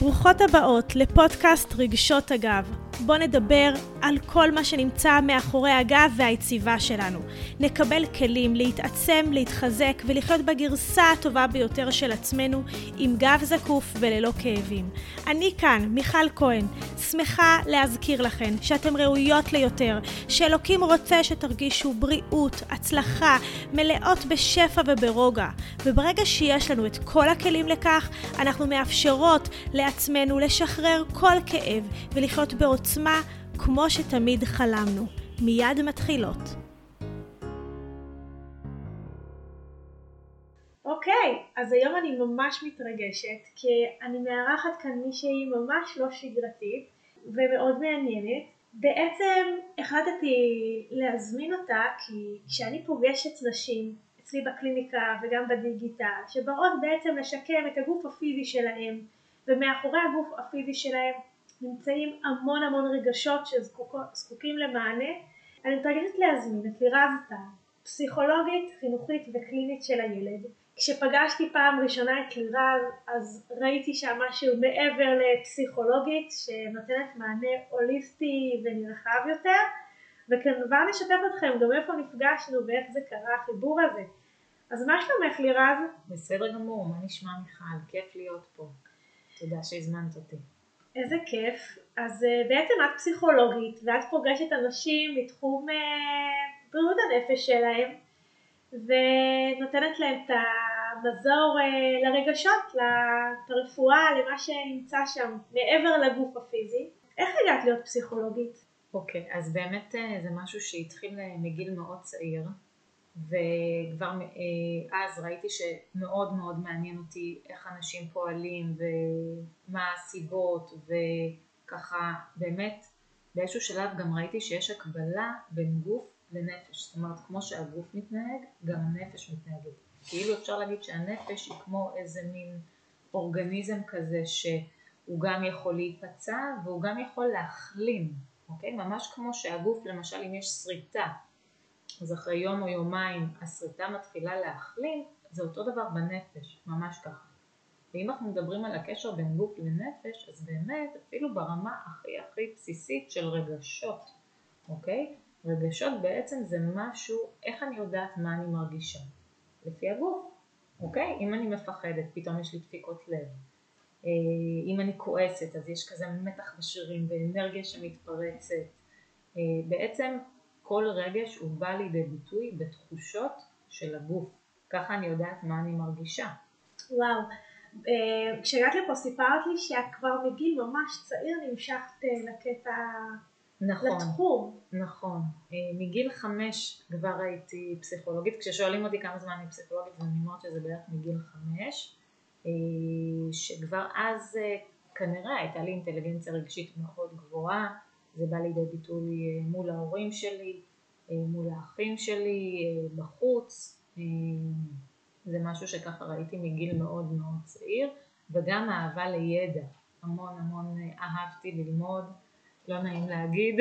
ברוכות הבאות לפודקאסט רגשות הגב. בואו נדבר על כל מה שנמצא מאחורי הגב והיציבה שלנו. נקבל כלים להתעצם, להתחזק ולחיות בגרסה הטובה ביותר של עצמנו עם גב זקוף וללא כאבים. אני כאן, מיכל כהן, שמחה להזכיר לכן שאתן ראויות ליותר, שאלוקים רוצה שתרגישו בריאות, הצלחה, מלאות בשפע וברוגע. וברגע שיש לנו את כל הכלים לכך, אנחנו מאפשרות לעצמנו לשחרר כל כאב ולחיות בעוצמה כמו שתמיד חלמנו. מיד מתחילות. אוקיי, okay, אז היום אני ממש מתרגשת, כי אני מארחת כאן מישהי ממש לא שגרתית ומאוד מעניינת. בעצם החלטתי להזמין אותה כי כשאני פוגשת נשים אצלי בקליניקה וגם בדיגיטל שבאות בעצם לשקם את הגוף הפיזי שלהם ומאחורי הגוף הפיזי שלהם נמצאים המון המון רגשות שזקוקים למענה. אני מתרגשת להזמין את לירז טל, פסיכולוגית, חינוכית וקלינית של הילד. כשפגשתי פעם ראשונה את לירז אז ראיתי שם משהו מעבר לפסיכולוגית שנותנת מענה הוליסטי ונרחב יותר וכמובן נשתף אתכם גם איפה נפגשנו ואיך זה קרה החיבור הזה. אז מה שלומך לירז? בסדר גמור, מה נשמע מיכל? כיף להיות פה. תודה שהזמנת אותי. איזה כיף. אז uh, בעצם את פסיכולוגית ואת פוגשת אנשים מתחום uh, בריאות הנפש שלהם ונותנת להם את המזור uh, לרגשות, לרפואה, למה שנמצא שם מעבר לגוף הפיזי. איך הגעת להיות פסיכולוגית? אוקיי, okay, אז באמת זה משהו שהתחיל מגיל מאוד צעיר. וכבר אה, אז ראיתי שמאוד מאוד מעניין אותי איך אנשים פועלים ומה הסיבות וככה באמת באיזשהו שלב גם ראיתי שיש הקבלה בין גוף לנפש, זאת אומרת כמו שהגוף מתנהג גם הנפש מתנהגת, כאילו אפשר להגיד שהנפש היא כמו איזה מין אורגניזם כזה שהוא גם יכול להיפצע והוא גם יכול להחלים, אוקיי? ממש כמו שהגוף למשל אם יש שריטה אז אחרי יום או יומיים השריטה מתחילה להחלים, זה אותו דבר בנפש, ממש ככה. ואם אנחנו מדברים על הקשר בין גוף לנפש, אז באמת אפילו ברמה הכי הכי בסיסית של רגשות, אוקיי? רגשות בעצם זה משהו, איך אני יודעת מה אני מרגישה? לפי הגוף, אוקיי? אם אני מפחדת, פתאום יש לי דפיקות לב. אה, אם אני כועסת, אז יש כזה מתח בשרירים ואנרגיה שמתפרצת. אה, בעצם כל רגש הוא בא לידי ביטוי בתחושות של הגוף. ככה אני יודעת מה אני מרגישה. וואו. אה, כשהגעת לפה סיפרת לי שאת כבר מגיל ממש צעיר נמשכת אה, לקטע, נכון, לתחום. נכון. אה, מגיל חמש כבר הייתי פסיכולוגית. כששואלים אותי כמה זמן אני פסיכולוגית אז אני אומרת שזה בערך מגיל חמש. שכבר אז כנראה הייתה לי אינטליגנציה רגשית מאוד גבוהה. זה בא לידי ביטוי אה, מול ההורים שלי, אה, מול האחים שלי, אה, בחוץ, זה משהו שככה ראיתי מגיל מאוד מאוד צעיר, וגם אהבה לידע, המון המון אהבתי ללמוד, לא נעים להגיד,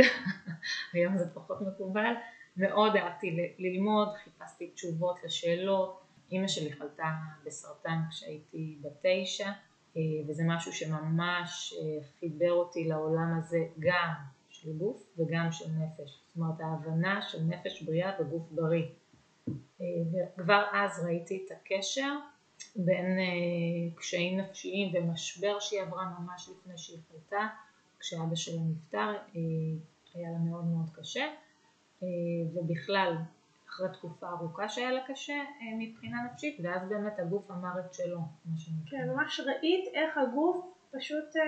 היום זה פחות מקובל, מאוד אהבתי ללמוד, חיפשתי תשובות לשאלות, אימא שלי חלתה בסרטן כשהייתי בת וזה משהו שממש חיבר אותי לעולם הזה גם של גוף וגם של נפש, זאת אומרת ההבנה של נפש בריאה וגוף בריא. אה, וכבר אז ראיתי את הקשר בין אה, קשיים נפשיים ומשבר שהיא עברה ממש לפני שהיא חלתה, כשאבא שלה נפטר אה, היה לה מאוד מאוד קשה ובכלל אחרי תקופה ארוכה שהיה לה קשה מבחינה נפשית ואז באמת הגוף אמר את שלו. כן, ממש ראית איך הגוף פשוט uh,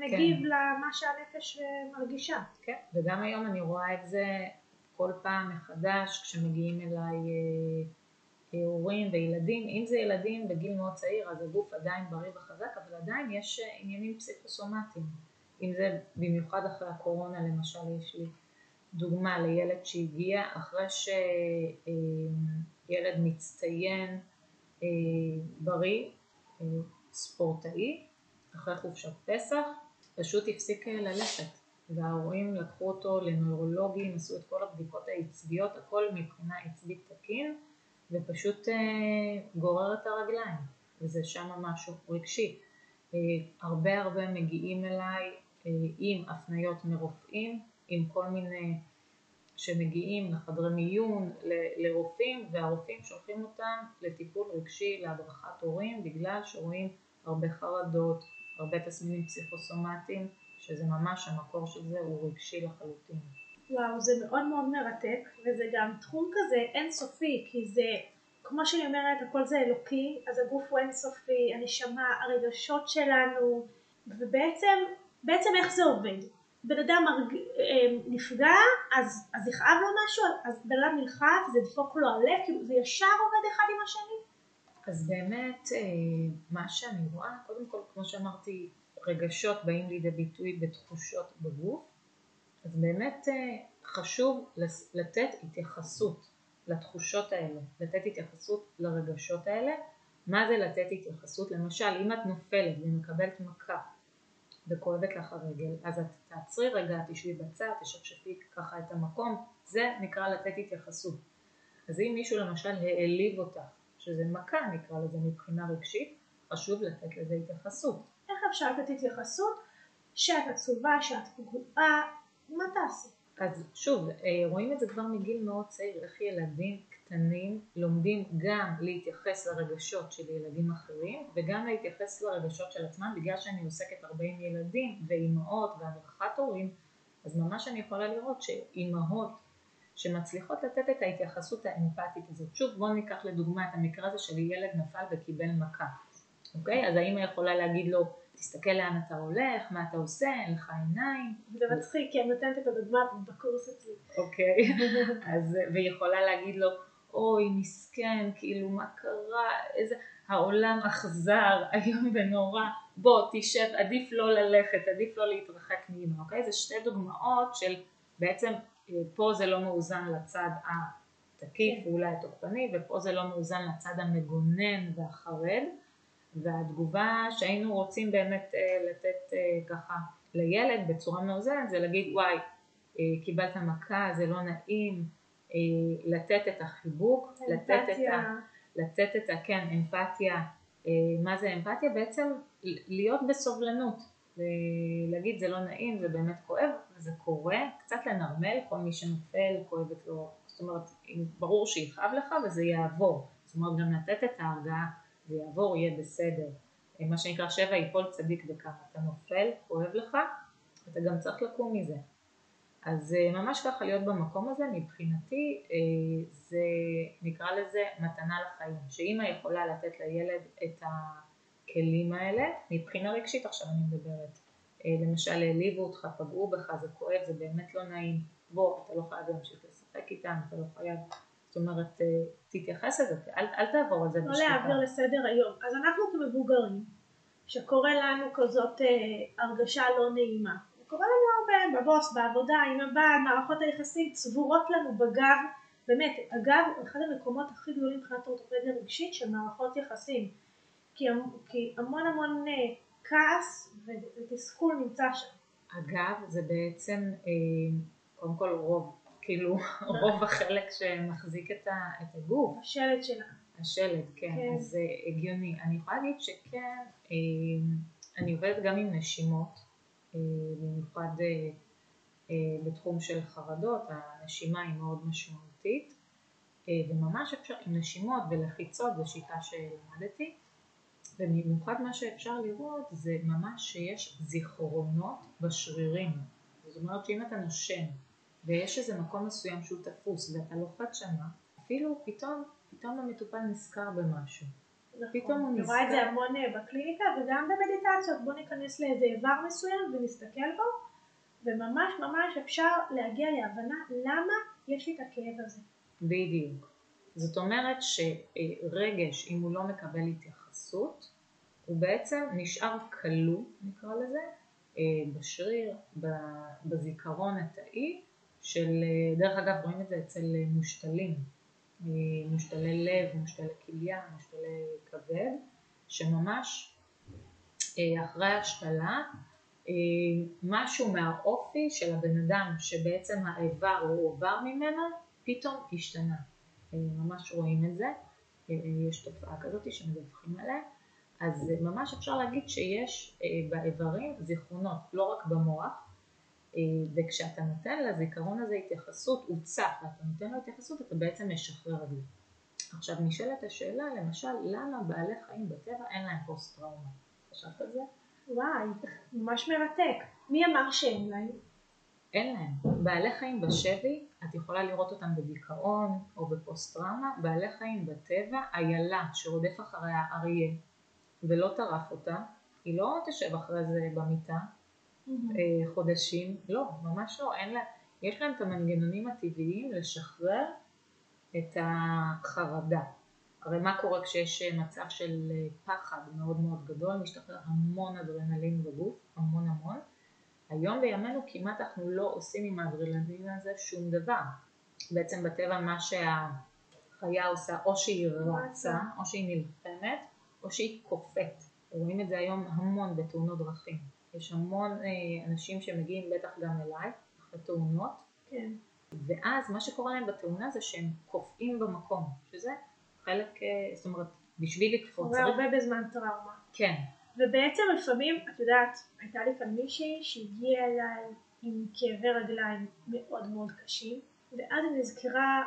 מגיב כן. למה שהנפש uh, מרגישה. כן, וגם היום אני רואה את זה כל פעם מחדש כשמגיעים אליי uh, הורים וילדים, אם זה ילדים בגיל מאוד צעיר אז הגוף עדיין בריא וחזק, אבל עדיין יש עניינים פסיכוסומטיים, אם זה במיוחד אחרי הקורונה למשל יש לי דוגמה לילד שהגיע אחרי שילד מצטיין בריא, ספורטאי, אחרי חופשת פסח, פשוט הפסיק אה, ללכת. וההורים לקחו אותו לנוירולוגים, עשו את כל הבדיקות העצביות, הכל מבחינה עצבית תקין ופשוט אה, גורר את הרגליים. וזה שם משהו רגשי. הרבה הרבה מגיעים אליי עם הפניות מרופאים, עם כל מיני שמגיעים לחדרי מיון, לרופאים, והרופאים שולחים אותם לטיפול רגשי, להדרכת הורים, בגלל שרואים הרבה חרדות, הרבה תסמינים פסיכוסומטיים, שזה ממש המקור של זה הוא רגשי לחלוטין. וואו, זה מאוד מאוד מרתק, וזה גם תחום כזה אינסופי, כי זה, כמו שאני אומרת, הכל זה אלוקי, אז הגוף הוא אינסופי, הנשמה, הרגשות שלנו, ובעצם, בעצם איך זה עובד? בן אדם מרג... אה, נפגע, אז, אז יכאב לו משהו, אז בן אדם נלחץ, זה דפוק לו הלב, כאילו זה ישר עובד אחד עם השני? אז באמת, אה, מה שאני רואה, קודם כל, כמו שאמרתי, רגשות באים לידי ביטוי בתחושות בגוף, אז באמת אה, חשוב לתת התייחסות לתחושות האלה, לתת התייחסות לרגשות האלה. מה זה לתת התייחסות? למשל, אם את נופלת ומקבלת מכה וכואבת לך הרגל, אז את תעצרי רגע, תשבי בצד, תשפשפי ככה את המקום, זה נקרא לתת התייחסות. אז אם מישהו למשל העליב אותך, שזה מכה נקרא לזה מבחינה רגשית, חשוב לתת לזה התייחסות. איך אפשר לתת התייחסות שאת עצובה, שאת פגועה, מה תעשי? אז שוב, אה, רואים את זה כבר מגיל מאוד צעיר, איך ילדים קטנים לומדים גם להתייחס לרגשות של ילדים אחרים וגם להתייחס לרגשות של עצמם בגלל שאני עוסקת הרבה עם ילדים ואימהות והדרכת הורים אז ממש אני יכולה לראות שאימהות שמצליחות לתת את ההתייחסות האמפתית הזאת שוב בואו ניקח לדוגמה את המקרה הזה של ילד נפל וקיבל מכה אוקיי? אז האמא יכולה להגיד לו תסתכל לאן אתה הולך, מה אתה עושה, אין לך עיניים. זה מצחיק, כי אני נותנת את הדוגמה בקורס אצלי. אוקיי, אז, והיא יכולה להגיד לו, אוי, מסכן, כאילו, מה קרה, איזה, העולם אכזר, איום ונורא, בוא, תשב, עדיף לא ללכת, עדיף לא להתרחק מאמא, אוקיי? זה שתי דוגמאות של בעצם, פה זה לא מאוזן לצד התקיף כן. ואולי התוקפני, ופה זה לא מאוזן לצד המגונן והחרד. והתגובה שהיינו רוצים באמת אה, לתת אה, ככה לילד בצורה מאוזנת זה להגיד וואי אה, קיבלת מכה זה לא נעים לתת את החיבוק לתת את, ה, לתת את ה... כן אמפתיה מה זה אמפתיה? בעצם להיות בסובלנות להגיד זה לא נעים זה באמת כואב וזה קורה. קצת לנרמל כל מי שנופל כואבת לו. זאת אומרת ברור שיכאב לך וזה יעבור. זאת אומרת גם לתת את ההרגעה זה יעבור, יהיה בסדר. מה שנקרא שבע יפול צדיק בכמה, אתה נופל, כואב לך, אתה גם צריך לקום מזה. אז אה, ממש ככה להיות במקום הזה מבחינתי אה, זה נקרא לזה מתנה לחיים, שאימא יכולה לתת לילד את הכלים האלה מבחינה רגשית עכשיו אני מדברת, אה, למשל העליבו אותך, פגעו בך, זה כואב, זה באמת לא נעים, בוא אתה לא חייב להמשיך לשחק איתם, אתה לא חייב זאת אומרת, אה, תתייחס לזה, אל, אל תעבור על זה בשתיקה. לא להעביר לסדר היום. אז אנחנו כמבוגרים, שקורה לנו כזאת אה, הרגשה לא נעימה, קורה לנו הרבה, בבוס, בעבודה, עם הבעל, מערכות היחסים צבורות לנו בגב, באמת, אגב, אחד המקומות הכי גדולים מבחינת אורתופדיה רגשית של מערכות יחסים, כי, כי המון המון אה, כעס ותסכול נמצא שם. אגב, זה בעצם, אה, קודם כל רוב כאילו רוב החלק שמחזיק את, הגוף. השלד שלה. השלד, כן, כן. אז זה הגיוני. אני יכולה להגיד שכן, אה, אני עובדת גם עם נשימות, במיוחד בתחום של חרדות, הנשימה היא מאוד משמעותית, וממש אפשר עם נשימות ולחיצות, זו שיטה שלמדתי, ובמיוחד מה שאפשר לראות זה ממש שיש זיכרונות בשרירים. זאת אומרת שאם אתה נושם ויש איזה מקום מסוים שהוא תפוס ואתה לוחץ שמה, אפילו פתאום, פתאום המטופל נזכר במשהו. נכון, פתאום הוא נזכר. אני רואה את זה המון אה, בקליניקה וגם במדיטציות, בוא ניכנס לאיזה איבר מסוים ונסתכל בו וממש ממש אפשר להגיע להבנה למה יש לי את הכאב הזה. בדיוק. זאת אומרת שרגש, אם הוא לא מקבל התייחסות, הוא בעצם נשאר כלוא, נקרא לזה, אה, בשריר, בזיכרון התאי, של, דרך אגב רואים את זה אצל מושתלים, מושתלי לב, מושתלי כליה, מושתלי כבד, שממש אה, אחרי השתלה אה, משהו מהאופי של הבן אדם שבעצם האיבר הוא עובר ממנו פתאום השתנה, אה, ממש רואים את זה, יש תופעה כזאת שמדווחים עליה, אז ממש אפשר להגיד שיש אה, באיברים זיכרונות, לא רק במוח, אה, וכשאתה נותן לזיכרון הזה התייחסות, הוא צף, ואתה נותן לו התייחסות, אתה בעצם משחרר את זה. עכשיו נשאלת השאלה, למשל, למה בעלי חיים בטבע אין להם פוסט טראומה? חשבת על זה? וואי, ממש מרתק. מי אמר שאין להם? אין להם. בעלי חיים בשבי, את יכולה לראות אותם בדיכאון או בפוסט טראומה, בעלי חיים בטבע, איילה שרודף אחריה אריה ולא טרף אותה, היא לא תשב אחרי זה במיטה mm-hmm. חודשים, לא, ממש לא, אין לה, יש להם את המנגנונים הטבעיים לשחרר את החרדה. הרי מה קורה כשיש מצב של פחד מאוד מאוד גדול, משתחרר המון אדרנלין בגוף, המון המון. היום בימינו כמעט אנחנו לא עושים עם האדרנלין הזה שום דבר. בעצם בטבע מה שהחיה עושה, או שהיא רצה, או שהיא נלחמת, או שהיא קופאת. רואים את זה היום המון בתאונות דרכים. יש המון אה, אנשים שמגיעים בטח גם אליי, אחרי תאונות. כן. ואז מה שקורה להם בתאונה זה שהם קופאים במקום, שזה חלק, אה, זאת אומרת, בשביל לקפוץ. קורה הרבה בזמן טראומה. כן. ובעצם לפעמים, את יודעת, הייתה לי כאן מישהי שהגיעה אליי עם כאבי רגליים מאוד מאוד קשים, ואז היא נזכרה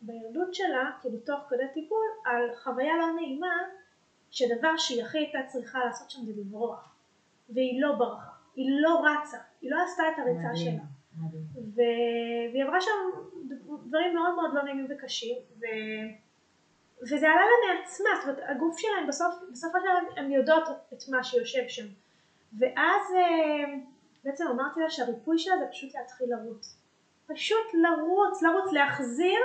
בילדות שלה, כאילו תוך כדי טיפול, על חוויה לא נעימה, שדבר שהיא הכי הייתה צריכה לעשות שם זה לברוח, והיא לא ברחה, היא לא רצה, היא לא עשתה את הריצה מדהים. שלה. ו... והיא עברה שם דברים מאוד מאוד לא נעימים וקשים ו... וזה עלה לה מעצמה, זאת אומרת הגוף שלהם בסוף, בסופו של דבר הן יודעות את מה שיושב שם ואז אה, בעצם אמרתי לה שהריפוי שלה זה פשוט להתחיל לרוץ פשוט לרוץ, לרוץ, להחזיר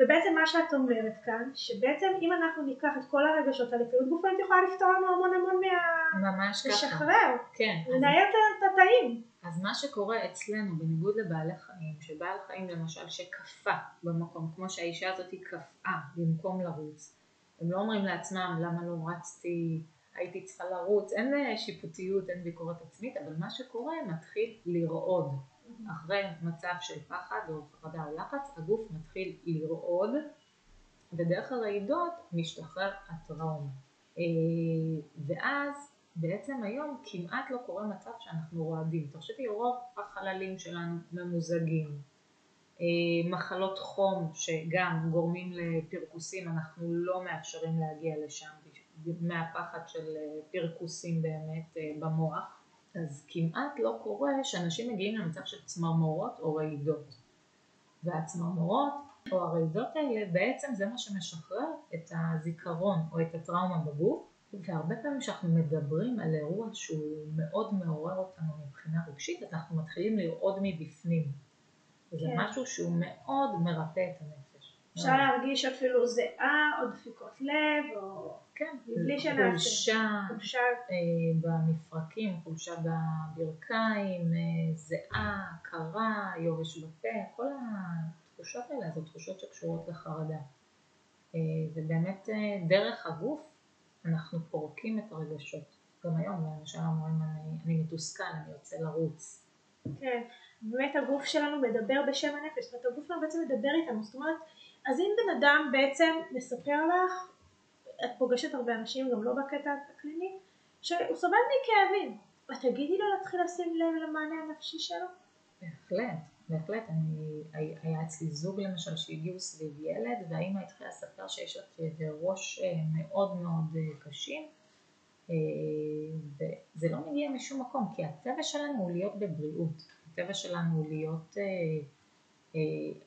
ובעצם מה שאת אומרת כאן, שבעצם אם אנחנו ניקח את כל הרגשות האלה, פעילות גופנית יכולה לפתור לנו המון המון מה... ממש ככה. לשחרר. כן. לנהל. את התאים. אז מה שקורה אצלנו, בניגוד לבעלי חיים, שבעל חיים למשל שקפא במקום, כמו שהאישה הזאת קפאה במקום לרוץ, הם לא אומרים לעצמם למה לא רצתי, הייתי צריכה לרוץ, אין שיפוטיות, אין ביקורת עצמית, אבל מה שקורה מתחיל לרעוד. אחרי מצב של פחד או חרדה או לחץ, הגוף מתחיל לרעוד, ודרך הרעידות משתחרר הטראומה. אה, ואז בעצם היום כמעט לא קורה מצב שאנחנו רועדים. תחשבי, רוב החללים שלנו ממוזגים. אה, מחלות חום שגם גורמים לפרכוסים, אנחנו לא מאפשרים להגיע לשם מהפחד של אה, פרכוסים באמת אה, במוח. אז כמעט לא קורה שאנשים מגיעים למצב של צמרמורות או רעידות. והצמרמורות או הרעידות האלה בעצם זה מה שמשחרר את הזיכרון או את הטראומה בגוף והרבה פעמים כשאנחנו מדברים על אירוע שהוא מאוד מעורר אותנו מבחינה רגשית, אז אנחנו מתחילים לרעוד מבפנים. כן. זה משהו שהוא מאוד מרפא את הנפש. אפשר מאוד. להרגיש אפילו זיעה או דפיקות לב, או... כן, בלי שנעשה. חולשה, חולשה. אה, במפרקים, חולשה בברכיים, אה, זיעה, קרה, יורש בפה, כל התחושות האלה, זה תחושות שקשורות לחרדה. אה, ובאמת אה, דרך הגוף אנחנו פורקים את הרגשות. גם היום למשל אומרים אני, אני מתוסכל, אני יוצא לרוץ. כן, באמת הגוף שלנו מדבר בשם הנפש, זאת אומרת הגוף שלנו בעצם מדבר איתנו, זאת אומרת, אז אם בן אדם בעצם מספר לך, את פוגשת הרבה אנשים, גם לא בקטע הקליני, שהוא סובל מכאבים, את תגידי לו להתחיל לשים לב למענה הנפשי שלו? בהחלט, בהחלט, אני, היה אצלי זוג למשל שהגיעו סביב ילד והאימא התחילה לספר שיש לה כאבי ראש אה, מאוד מאוד אה, קשים. אה, וזה לא מגיע משום מקום כי הטבע שלנו הוא להיות בבריאות, הטבע שלנו הוא להיות,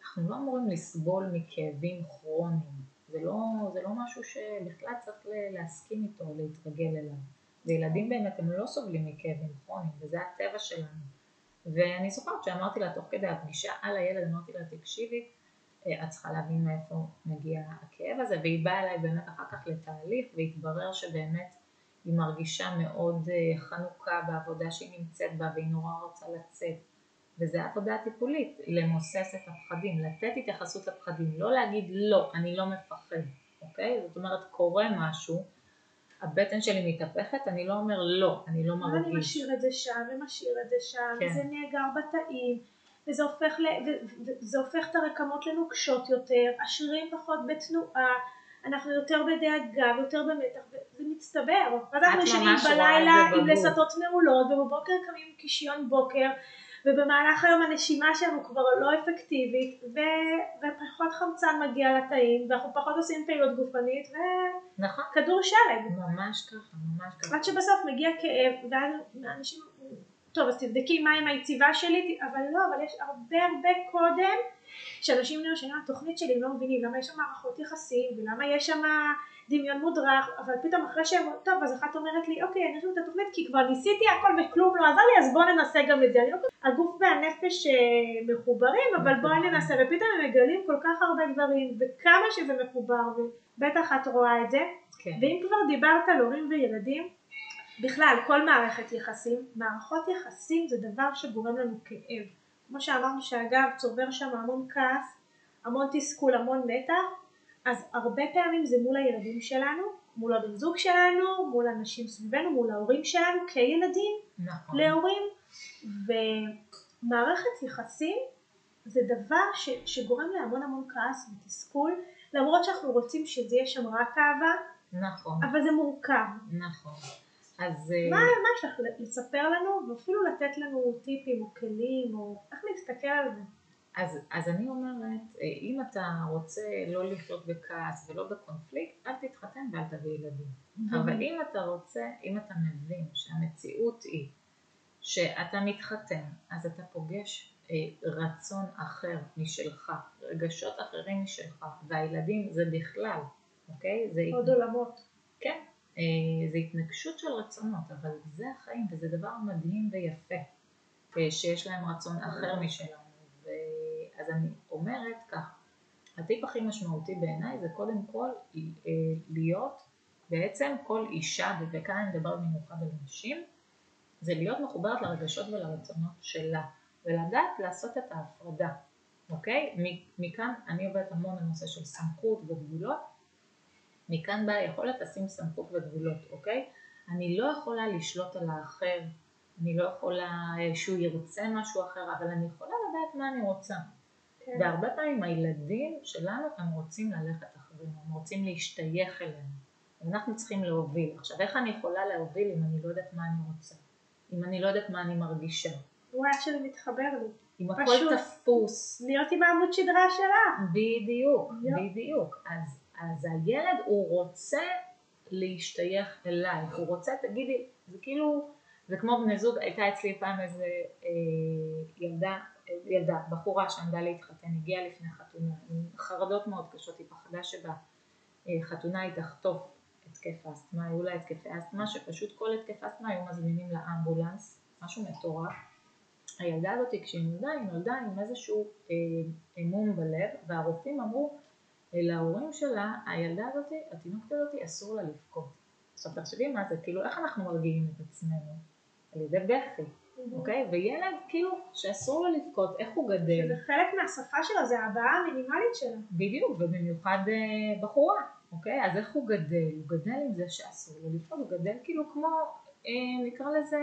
אנחנו לא אמורים לסבול מכאבים כרוניים, זה לא, זה לא משהו שבכלל צריך להסכים איתו, להתרגל אליו. וילדים באמת הם לא סובלים מכאבים כרוניים וזה הטבע שלנו ואני זוכרת שאמרתי לה תוך כדי הפגישה על הילד, אמרתי לה תקשיבי, אה, את צריכה להבין מאיפה מגיע הכאב הזה, והיא באה אליי באמת אחר כך לתהליך והתברר שבאמת היא מרגישה מאוד אה, חנוכה בעבודה שהיא נמצאת בה והיא נורא רוצה לצאת וזה עבודה טיפולית, למוסס את הפחדים, לתת התייחסות לפחדים, לא להגיד לא, אני לא מפחד, אוקיי? זאת אומרת קורה משהו הבטן שלי מתהפכת, אני לא אומר לא, אני לא מרגיש. אני משאיר את זה שם ומשאיר את זה שם, כן. וזה נאגר בתאים, וזה הופך, ל, וזה הופך את הרקמות לנוקשות יותר, השרירים פחות בתנועה, אנחנו יותר בדאגה ויותר במתח, וזה מצטבר. ואז אנחנו ממש ישנים רואה את זה בלילה עם. לסתות מעולות, ובבוקר קמים עם קישיון בוקר, ובמהלך היום הנשימה שלנו כבר לא אפקטיבית, ו... ופחות חמצן מגיע לתאים, ואנחנו פחות עושים פעילות גופנית, נכון, וכדור שלג. ממש ככה, ממש ככה. עד שבסוף מגיע כאב, ואז אנשים, טוב אז תבדקי מה עם היציבה שלי, אבל לא, אבל יש הרבה הרבה קודם, שאנשים נרשמים לתוכנית שלי, לא מבינים למה יש שם מערכות יחסים, ולמה יש שם דמיון מודרך, אבל פתאום אחרי שהם, טוב אז אחת אומרת לי, אוקיי, אני חושבת את התוכנית כי כבר ניסיתי הכל וכלום לא עזר לי, אז בואו ננסה גם את זה. אני לא הגוף והנפש אה, מחוברים, אבל בואי ננסה, ופתאום הם מגלים כל כך הרבה דברים, וכמה שזה מחובר, ובטח את רואה את זה. כן, ואם כבר דיברת על הורים וילדים, בכלל כל מערכת יחסים, מערכות יחסים זה דבר שגורם לנו כאב. כמו שאמרנו שאגב צובר שם המון כעס, המון תסכול, המון מתח, אז הרבה פעמים זה מול הילדים שלנו, מול הבן זוג שלנו, מול אנשים סביבנו, מול ההורים שלנו כילדים נכון. להורים, ומערכת יחסים זה דבר ש, שגורם להמון המון כעס ותסכול, למרות שאנחנו רוצים שזה יהיה שם רק אהבה, נכון, אבל זה מורכב. נכון. אז אה, מה, מה יש לך לספר לנו ואפילו לתת לנו טיפים או כלים או איך להסתכל על זה? אז, אז אני אומרת, אה, אם אתה רוצה לא לחיות בכעס ולא בקונפליקט, אל תתחתן ואל תביא ילדים. אבל אם אתה רוצה, אם אתה מבין שהמציאות היא שאתה מתחתן, אז אתה פוגש אה, רצון אחר משלך, רגשות אחרים משלך, והילדים זה בכלל, אוקיי? זה עוד עולמות. כן, אה, זה התנגשות של רצונות, אבל זה החיים וזה דבר מדהים ויפה, אה, שיש להם רצון אחר משלנו. אז אני אומרת כך, הטיפ הכי משמעותי בעיניי זה קודם כל אה, להיות, בעצם כל אישה, וכאן אני מדברת במיוחד על נשים, זה להיות מחוברת לרגשות ולרצונות שלה, ולדעת לעשות את ההפרדה, אוקיי? מכאן אני עובדת המון על נושא של סמכות וגבולות, מכאן באה היכולת לשים סמכות וגבולות, אוקיי? אני לא יכולה לשלוט על האחר, אני לא יכולה אה, שהוא ירצה משהו אחר, אבל אני יכולה לדעת מה אני רוצה. כן. והרבה פעמים הילדים שלנו הם רוצים ללכת אחרינו, הם רוצים להשתייך אלינו. אנחנו צריכים להוביל. עכשיו, איך אני יכולה להוביל אם אני לא יודעת מה אני רוצה? אם אני לא יודעת מה אני מרגישה? וואי, איך שזה מתחבר לי. אם הכל. תפוס, להיות עם העמוד שדרה שלך. בדיוק. בדיוק. אז, אז הילד הוא רוצה להשתייך אלייך, הוא רוצה, תגידי, זה כאילו, זה כמו בני זוג, הייתה אצלי פעם איזה אה, ילדה, ילדה, בחורה שעמדה להתחתן, הגיעה לפני חתונה, עם חרדות מאוד קשות, היא פחדה שבחתונה היא תחטוף התקף אסתמה, היו לה התקפי אסתמה, שפשוט כל התקף אסתמה היו מזמינים לאמבולנס, משהו מטורף. הילדה הזאת כשהיא נולדה, היא נולדה עם איזשהו אה, אמון בלב, והרופאים אמרו אה, להורים שלה, הילדה הזאת, התינוקת הזאת, אסור לה לבכות. עכשיו תחשבי מה זה, כאילו איך אנחנו מרגיעים את עצמנו? על ידי בכי, אוקיי? וילד כאילו שאסור לו לבכות, איך הוא גדל? שזה חלק מהשפה שלו, זה ההבעה המינימלית שלו. בדיוק, ובמיוחד אה, בחורה, אוקיי? אז איך הוא גדל? הוא גדל עם זה שאסור לו לבכות, הוא גדל כאילו כמו, אה, נקרא לזה,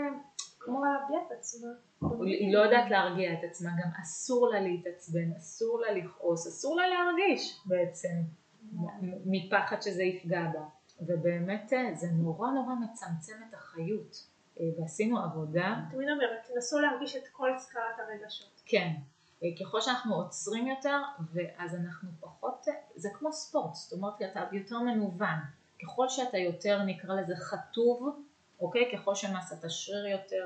כמו להביע את עצמה. היא לא יודעת להרגיע את עצמה, גם אסור לה להתעצבן, אסור לה לכעוס, אסור לה להרגיש בעצם, מפחד שזה יפגע בה. ובאמת אה, זה נורא נורא מצמצם את החיות. אה, ועשינו עבודה, תמיד אומרת, תנסו להרגיש את כל סקלת הרגשות. כן, אה, ככל שאנחנו עוצרים יותר, ואז אנחנו פחות, אה, זה כמו ספורט, זאת אומרת אתה יותר מנוון. ככל שאתה יותר נקרא לזה חטוב, אוקיי? ככל שמסת השריר יותר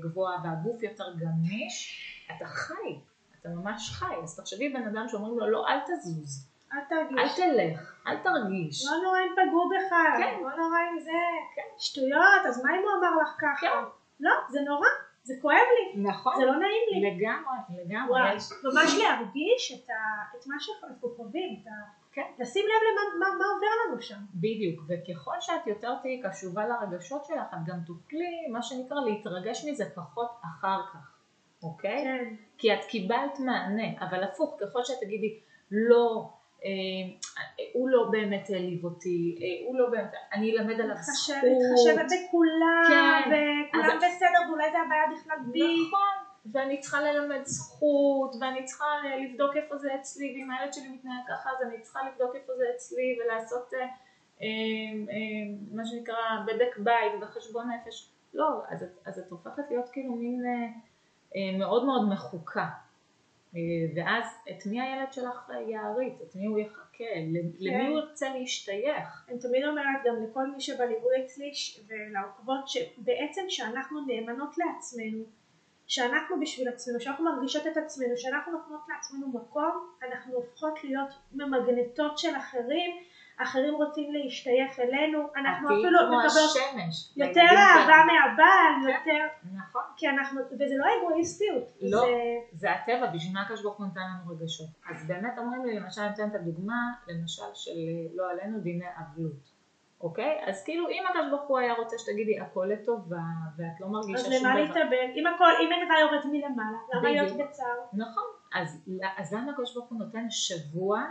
גבוהה והגוף יותר גמיש, אתה חי, אתה ממש חי. אז תחשבי בן אדם שאומרים לו לא אל תזוז, אל אל תרגיש. תלך, אל תרגיש. לא נורא אם פגעו בך, כן. לא נורא אם זה שטויות, אז מה אם הוא אמר לך ככה? כן. לא, זה נורא, זה כואב לי, נכון, זה לא נעים לי. לגמרי, לגמרי. וואו, יש- ממש להרגיש את, ה, את מה שאנחנו חווים, את ה... כן. לשים לב למה מה, מה עובר לנו שם. בדיוק, וככל שאת יותר תהיי קשובה לרגשות שלך, את גם תוכלי, מה שנקרא, להתרגש מזה פחות אחר כך, אוקיי? כן. כי את קיבלת מענה, אבל הפוך, ככל שאת תגידי, לא, הוא לא באמת העליב אותי, אה, הוא לא באמת, אני אלמד עליו זכות. להתחשב בכולם, כן. וכולם אז- בסדר, ואולי זה הבעיה בכלל בי. נכון, ואני צריכה ללמד זכות, ואני צריכה לבדוק איפה זה אצלי, ואם הילד שלי מתנהג ככה אז אני צריכה לבדוק איפה זה אצלי, ולעשות אה, אה, אה, מה שנקרא בדק בית וחשבון נפש. לא, אז, אז את הופכת להיות כאילו מין אה, אה, מאוד מאוד מחוקה. אה, ואז את מי הילד שלך יעריץ, את מי הוא יחכה, למי כן. הוא ירצה להשתייך. אני תמיד אומרת גם לכל מי שבליווי אצלי ולעוקבות שבעצם שאנחנו נאמנות לעצמנו, שאנחנו בשביל עצמנו, שאנחנו מרגישות את עצמנו, שאנחנו נותנות לעצמנו מקום, אנחנו הופכות להיות ממגנטות של אחרים, אחרים רוצים להשתייך אלינו, אנחנו אפילו מקבלות. יותר אהבה. מהבעל, כן. יותר, נכון. כי אנחנו, וזה לא אגואיסטיות, לא. זה, זה הטבע, בשביל מה הקדוש ברוך הוא נתן לנו רגשות. אז באמת אומרים לי, למשל, אני אתן את הדוגמה, למשל של לא עלינו דיני אבלות. אוקיי? אז כאילו אם הקדוש ברוך הוא היה רוצה שתגידי הכל לטובה ואת לא מרגישה אז שום למה דבר. להתאבל? אם הכל, אם אין רע יורד מלמעלה, למה להיות. בצער? נכון. אז, אז למה הקדוש ברוך הוא נותן שבוע,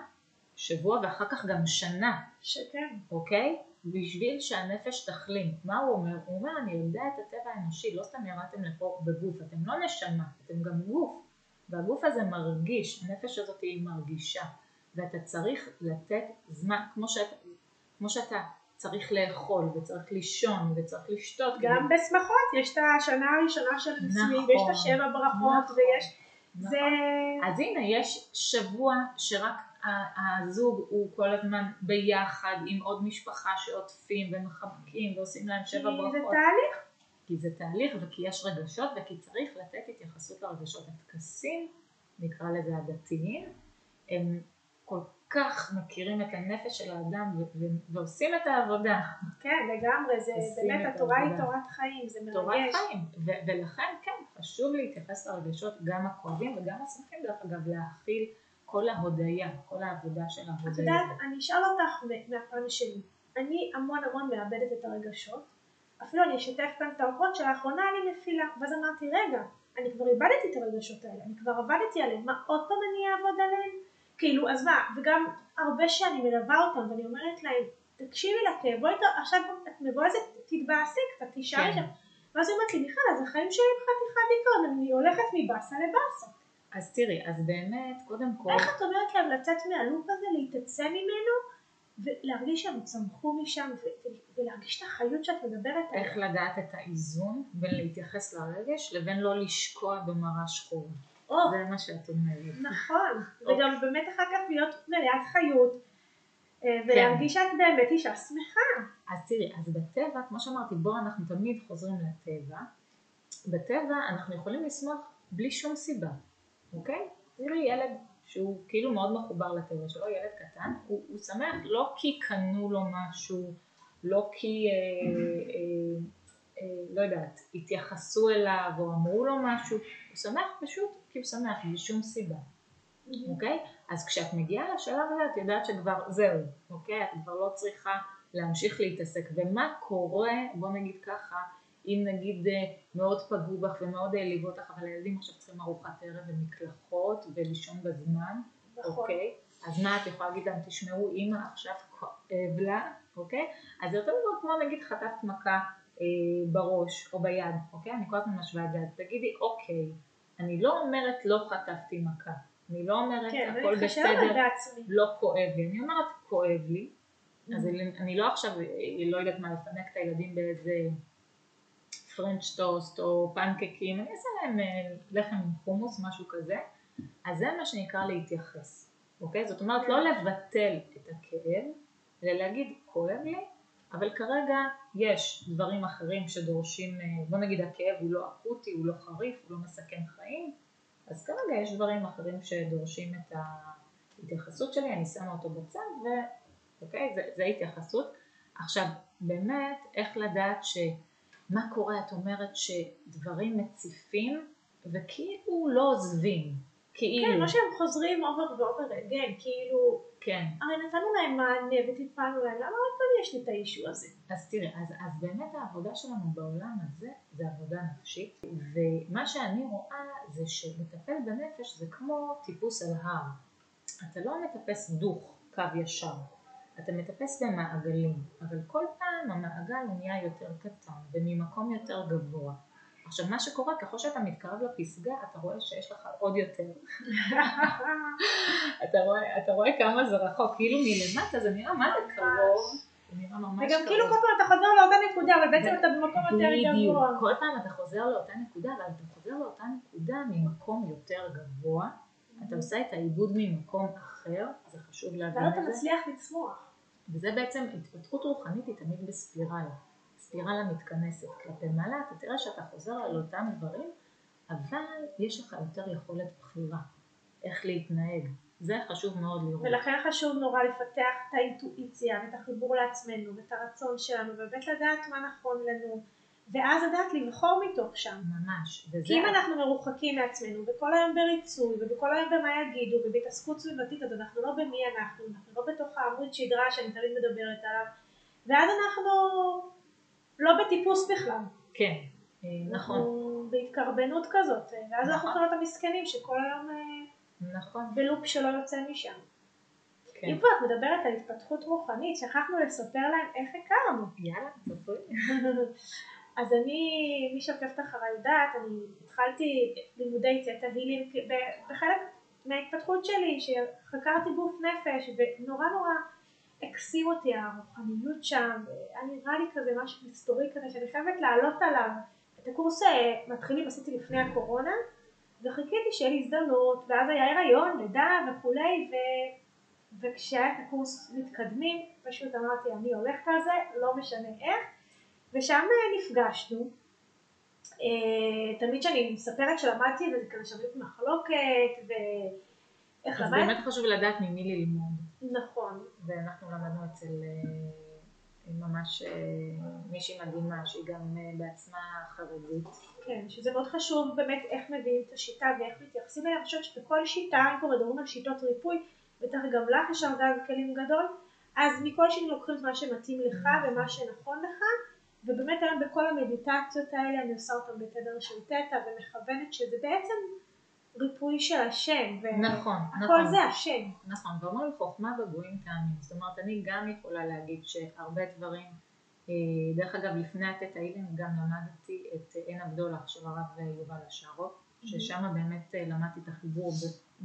שבוע ואחר כך גם שנה, שכן. אוקיי? בשביל שהנפש תחלים. מה הוא אומר? הוא אומר, אני יודע את הטבע האנושי, לא סתם ירדתם לפה בגוף, אתם לא נשמה, אתם גם גוף. והגוף הזה מרגיש, הנפש הזאת היא מרגישה. ואתה צריך לתת זמן, כמו, שאת, כמו שאתה צריך לאכול, וצריך לישון, וצריך לשתות. גם כדי- בשמחות יש את השנה הראשונה של נישואים, נכון, ויש את השבע ברכות, נכון, ויש... נכון. זה... אז הנה, יש שבוע שרק הזוג הוא כל הזמן ביחד עם עוד משפחה שעוטפים ומחבקים ועושים להם כי שבע זה ברכות. תהליך. כי זה תהליך וכי יש רגשות וכי צריך לתת התייחסות לרגשות. הטקסים, נקרא לזה הדתיים, הם כל כך מכירים את הנפש של האדם ו- ו- ועושים את העבודה. כן, לגמרי, זה באמת, התורה היא. תורת חיים, זה תורת מרגש. חיים. ו- ולכן כן, חשוב להתייחס לרגשות גם הכואבים וגם השמחים דרך אגב, להכיל כל ההודיה, כל העבודה של את ההודיה. יודעת, אני אשאל אותך מהפן שלי. אני המון המון מאבדת את הרגשות. אפילו אני אשתף כאן את העוקבות שלאחרונה אני נפילה. ואז אמרתי, רגע, אני כבר איבדתי את הרגשות האלה, אני כבר עבדתי עליהם, מה עוד פעם אני אעבוד עליהם? כאילו, אז מה, וגם הרבה שאני מלווה אותם ואני אומרת להם, תקשיבי לכאב, בואי עכשיו את מבואסת, תתבאסי קצת, תישארי כן. שם. ואז היא אומרת לי, מיכל, אז החיים שלי הם חתיכת דיכאון, אני הולכת מבאסה לבאסה. אז תראי, אז באמת, קודם כל, איך את אומרת להם לצאת מהלופ הזה, להתעצם ממנו, ולהרגיש שהם צמחו משם, ולהרגיש את החיות שאת מדברת עליה. איך לדעת את האיזון בין להתייחס לרגש לבין לא לשקוע במראה שחורה. זה מה שאת אומרת. נכון, אוקיי. וגם באמת אחר כך להיות מלאת חיות, אה, ולהרגיש שאת באמת אישה שמחה. אז תראי, אז בטבע, כמו שאמרתי, בואו אנחנו תמיד חוזרים לטבע. בטבע אנחנו יכולים לשמוח בלי שום סיבה, אוקיי? תראי ילד שהוא כאילו מאוד מחובר לטבע שלו, ילד קטן, הוא, הוא שמח לא כי קנו לו משהו, לא כי, אה, אה, אה, לא יודעת, התייחסו אליו או אמרו לו משהו, הוא שמח פשוט כי הוא שמח, בלי שום סיבה. אוקיי? אז כשאת מגיעה לשלב הזה את יודעת שכבר זהו, אוקיי? את כבר לא צריכה להמשיך להתעסק. ומה קורה, בוא נגיד ככה, אם נגיד מאוד פגעו בך ומאוד העליבו אותך, אבל הילדים עכשיו צריכים ארוחת ערב ומקלחות ולישון בזמן, נכון. אוקיי? אז מה את יכולה להגיד להם, תשמעו, אימא עכשיו כואב לה, אוקיי? אז זה יותר דבר כמו נגיד חטפת מכה אה, בראש או ביד, אוקיי? אני כל הזמן משווה את זה, אז תגידי, אוקיי, אני לא אומרת לא חטפתי מכה, אני לא אומרת כן, הכל בסדר. לא כואב לי, אני אומרת כואב לי, אז אני- אני לא עכשיו, אה, לא יודעת מה, לפנק את הילדים באיזה פרנץ' טוסט או פנקקים, אני אעשה להם אה, לחם עם חומוס, משהו כזה, אז זה מה שנקרא להתייחס, אוקיי? זאת אומרת לא לבטל את הכאב, אלא להגיד כואב לי, אבל כרגע יש דברים אחרים שדורשים, אה, בוא נגיד הכאב הוא לא אקוטי, הוא לא חריף, הוא לא מסכן חיים, אז כרגע יש דברים אחרים שדורשים את ההתייחסות שלי, אני שמה אותו בצד ו... אוקיי? זה, זה התייחסות. עכשיו, באמת, איך לדעת ש... מה קורה? את אומרת שדברים מציפים וכאילו לא עוזבים. כאילו. כן, לא שהם חוזרים over ו over again, כאילו, כן. הרי נתנו להם מענה וטיפלנו להם, למה עוד פעם יש לי את ה issue הזה? אז תראה, אז, אז באמת העבודה שלנו בעולם הזה זה עבודה נפשית, ומה שאני רואה זה שלטפל בנפש זה כמו טיפוס על הר. אתה לא מטפס דוך, קו ישר, אתה מטפס במעגלים, אבל כל פעם המעגל הוא נהיה יותר קטן וממקום יותר גבוה. עכשיו מה שקורה, ככל שאתה מתקרב לפסגה, אתה רואה שיש לך עוד יותר. אתה, רואה, אתה רואה כמה זה רחוק, כאילו מלמטה זה נראה מה זה קרוב. וגם כאילו כל פעם אתה חוזר לאותה נקודה, אבל בעצם אתה במקום יותר גבוה. כל פעם אתה חוזר לאותה נקודה, אבל אתה חוזר לאותה נקודה ממקום יותר גבוה, אתה עושה את העיבוד ממקום אחר, זה חשוב להבין את זה. ואז אתה מצליח לצמוח. וזה בעצם, התפתחות רוחנית היא תמיד בספירלה. ספירלה מתכנסת כלפי מעלה, אתה תראה שאתה חוזר על אותם דברים, אבל יש לך יותר יכולת בחירה, איך להתנהג. זה חשוב מאוד לראות. ולכן חשוב נורא לפתח את האינטואיציה ואת החיבור לעצמנו ואת הרצון שלנו ובאמת לדעת מה נכון לנו ואז לדעת לבחור מתוך שם. ממש. וזה... כי אם אנחנו מרוחקים מעצמנו וכל היום בריצוי ובכל היום במה יגידו ובהתעסקות סביבתית אז אנחנו לא במי אנחנו, אנחנו לא בתוך העמוד שדרה שאני תמיד מדברת עליו ואז אנחנו לא בטיפוס בכלל. כן, אה, נכון. אנחנו בהתקרבנות כזאת ואז אנחנו יכולים להיות המסכנים שכל היום אה, נכון. בלופ שלא יוצא משם. כן. אם כבר את מדברת על התפתחות רוחנית, שכחנו לספר להם איך הכרנו. יאללה, ספרי. אז אני, מי שעוקבת אחריי יודעת, אני התחלתי לימודי תטא הילינג בחלק מההתפתחות שלי, שחקרתי גוף נפש, ונורא נורא הקסים אותי הרוחניות שם, היה נראה לי כזה משהו היסטורי כזה שאני חייבת לעלות עליו. את הקורס אה, מתחילים עשיתי לפני הקורונה, וחיכיתי שיהיה לי הזדמנות, ואז היה הריון, לידה וכולי, ו... וכשהיה את הקורס מתקדמים, פשוט אמרתי אני הולכת על זה, לא משנה איך, ושם נפגשנו. אה, תמיד כשאני מספרת שלמדתי וזה כזה שווה מחלוקת ואיך למדתי. אז באמת חשוב לדעת ממי ללמוד. נכון. ואנחנו למדנו אצל אה, ממש אה, מישהי מדהימה שהיא גם אה, בעצמה חרדית. כן, שזה מאוד חשוב באמת איך מביאים את השיטה ואיך מתייחסים אליה, אני חושבת שבכל שיטה, אם כבר מדברים על שיטות ריפוי, בטח גם לך יש ארגז כלים גדול, אז מכל שיטה לוקחים את מה שמתאים לך. ומה שנכון לך, ובאמת היום בכל המדיטציות האלה אני עושה אותן בתדר של תטא ומכוונת שזה בעצם ריפוי של השם. נכון, הכל נכון. זה השם. נכון, ואומרים חוכמה בגויים טעמים. זאת אומרת, אני גם יכולה להגיד שהרבה דברים, אה, דרך אגב, לפני התת האילם גם למדתי את עין הבדולח של הרב יובל השארות, ששם באמת אה, למדתי את החיבור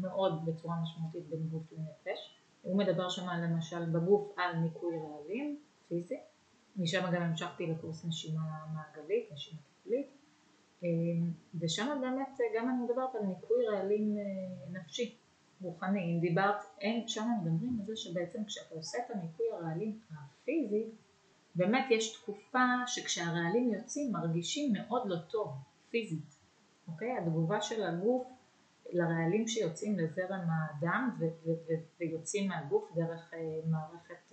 מאוד בצורה משמעותית בין גוף לנפש. הוא מדבר שם למשל בגוף על ניקוי רעלים, פיזי. משם גם המשכתי לקורס נשימה מעגלית, נשימה טיפולית. אמ, ושם באמת גם אני מדברת על ניקוי רעלים אה, נפשי, רוחני, אם דיברת, אין, שם מדברים על זה שבעצם כשאתה עושה את הניקוי הרעלים הפיזי, באמת יש תקופה שכשהרעלים יוצאים מרגישים מאוד לא טוב, פיזית, אוקיי? התגובה של הגוף לרעלים שיוצאים לזרם הדם ויוצאים מהגוף דרך uh, מערכת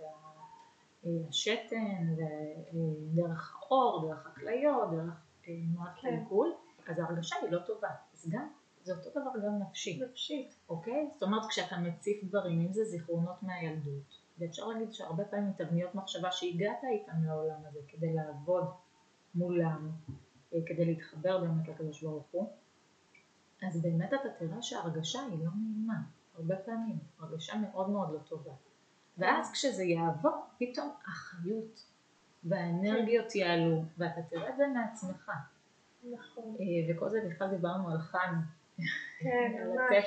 השתן ודרך האור, דרך הכליות, דרך תנועת כן. קלקול, אז ההרגשה היא לא טובה. אז גם, זה אותו דבר גם נפשי. נפשית. אוקיי? זאת אומרת, כשאתה מציף דברים, אם זה זיכרונות מהילדות, ואפשר להגיד שהרבה פעמים תבניות מחשבה שהגעת איתן לעולם הזה כדי לעבוד מולם, אה, כדי להתחבר באמת לקדוש ברוך הוא, אז באמת אתה תראה שההרגשה היא לא נעימה, הרבה פעמים, הרגשה מאוד מאוד לא טובה. ואז כשזה יעבור, פתאום החיות והאנרגיות. יעלו, ואתה תראה את זה מעצמך. נכון. אה, וכל זה בכלל דיברנו על חג. כן, ממש,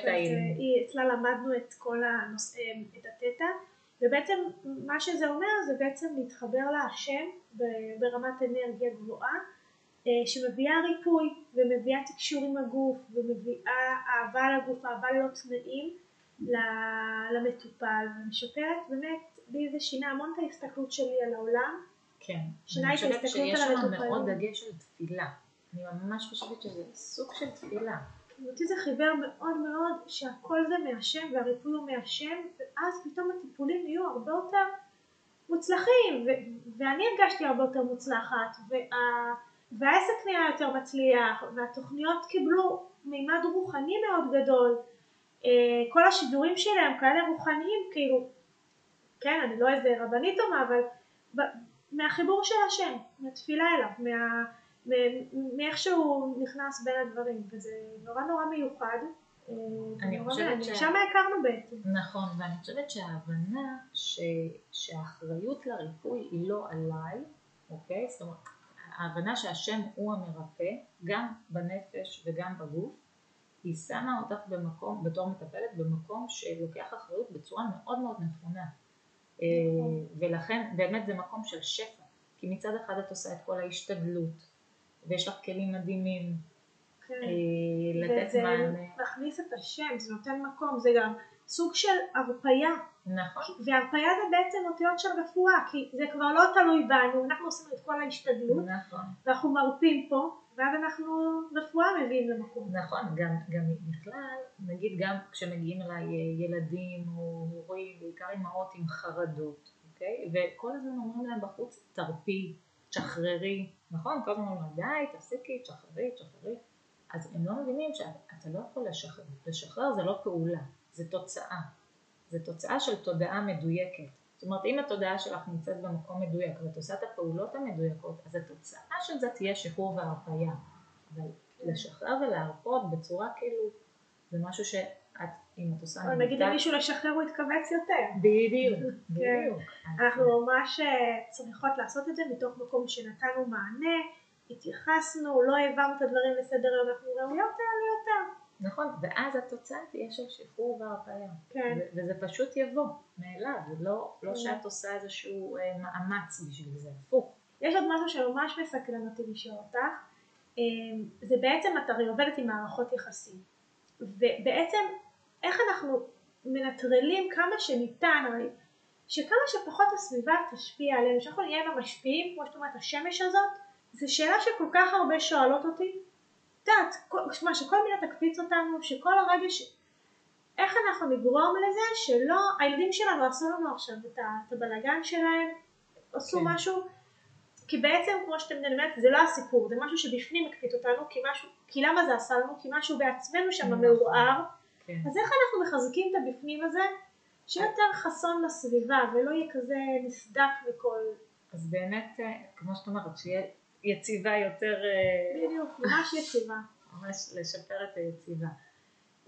אצלה למדנו את כל הנושאים, את התטא, ובעצם מה שזה אומר זה בעצם להתחבר להשם ברמת אנרגיה גבוהה, אה, שמביאה ריפוי ומביאה תקשור עם הגוף ומביאה אהבה לגוף, אהבה ללא תנאים למטופל, ומשפרת באמת, לי זה שינה המון את ההסתכלות שלי על העולם כן. שינה את ההסתכלות על המטופלים. אני חושבת שיש שם מאוד דגש על תפילה. אני ממש חושבת שזה סוג של תפילה. אותי זה חיבר מאוד מאוד שהכל זה מהשם והריפוי הוא מהשם ואז פתאום הטיפולים יהיו הרבה יותר מוצלחים ו- ואני הרגשתי הרבה יותר מוצלחת וה- והעסק נהיה יותר מצליח והתוכניות קיבלו מימד רוחני מאוד גדול כל השידורים שלהם כאלה רוחניים כאילו כן אני לא איזה רבנית טובה אבל מהחיבור של השם, מהתפילה אליו, מה, מאיך שהוא נכנס בין הדברים, וזה נורא נורא מיוחד. אה, אני חושבת ש... שם הכרנו בעצם. נכון, ואני חושבת שההבנה ש... שהאחריות לריפוי היא לא עליי, אוקיי? זאת אומרת, ההבנה שהשם הוא המרפא, גם בנפש וגם בגוף, היא שמה אותך במקום, בתור מטפלת, במקום שלוקח אחריות בצורה מאוד מאוד נכונה. אה, נכון. ולכן באמת זה מקום של שפע, כי מצד אחד את עושה את כל ההשתדלות, ויש לך כלים מדהימים, כן. אה, לתת מענה. וזה מכניס את השם, זה נותן מקום, זה גם סוג של הרפאיה. נכון. והרפאיה זה בעצם אותיות של רפואה, כי זה כבר לא תלוי בנו, אנחנו עושים את כל ההשתדלות, נכון. ואנחנו מרפים פה, ואז אנחנו רפואה מביאים למקום. נכון, גם, גם בכלל, נגיד גם כשמגיעים אליי ילדים או הורים, בעיקר אימהות עם חרדות, אוקיי? וכל הזמן אומרים להם בחוץ, תרפי, תשחררי, נכון? כל הזמן אומרים די, תפסיקי, תשחררי, תשחררי. אז הם לא מבינים שאתה לא יכול לשחרר, לשחרר זה לא פעולה, זה תוצאה, זה תוצאה של תודעה מדויקת. זאת אומרת אם התודעה שלך נמצאת במקום מדויק ואת עושה את הפעולות המדויקות, אז התוצאה של זה תהיה שחרור והרפאיה. אבל לשחרר ולהרפות בצורה כאילו, זה משהו שאת, אם את עושה... נגיד למישהו לשחרר הוא יתכווץ יותר. בדיוק, כן. בדיוק. אנחנו ממש אה, צריכות לעשות את זה מתוך מקום שנתנו מענה. התייחסנו, לא העברנו את הדברים לסדר היום, אנחנו ראויות ליותר. נכון, ואז התוצאה תהיה של שחרור והרפאיה. כן. וזה פשוט יבוא מאליו, לא, לא כן. שאת עושה איזשהו אה, מאמץ בשביל זה, הפוך. יש עוד משהו שממש מסקרן אותי לשאול אותך, אה, זה בעצם את הרי עובדת עם מערכות יחסים, ובעצם איך אנחנו מנטרלים כמה שניתן, הרי שכמה שפחות הסביבה תשפיע עלינו, שאנחנו נהיה עם המשפיעים, כמו שאת אומרת, השמש הזאת, זו שאלה שכל כך הרבה שואלות אותי. את יודעת, שמע, שכל מילה תקפיץ אותנו, שכל הרגע ש... איך אנחנו נגרום לזה שלא, הילדים שלנו עשו לנו עכשיו את, הבלגן שלהם, עשו כן. משהו, כי בעצם כמו שאתם אומרת זה לא הסיפור, זה משהו שבפנים הקפיץ אותנו, כי, משהו, כי למה זה עשה לנו? כי משהו בעצמנו שם נכון. מעורער, כן. אז איך אנחנו מחזקים את הבפנים הזה, שיהיה יותר חסון לסביבה ולא יהיה כזה נסדק מכל... אז באמת, אה, כמו שאת אומרת, שיהיה יציבה יותר... אה, בדיוק, ממש יציבה. ממש לשפר את היציבה.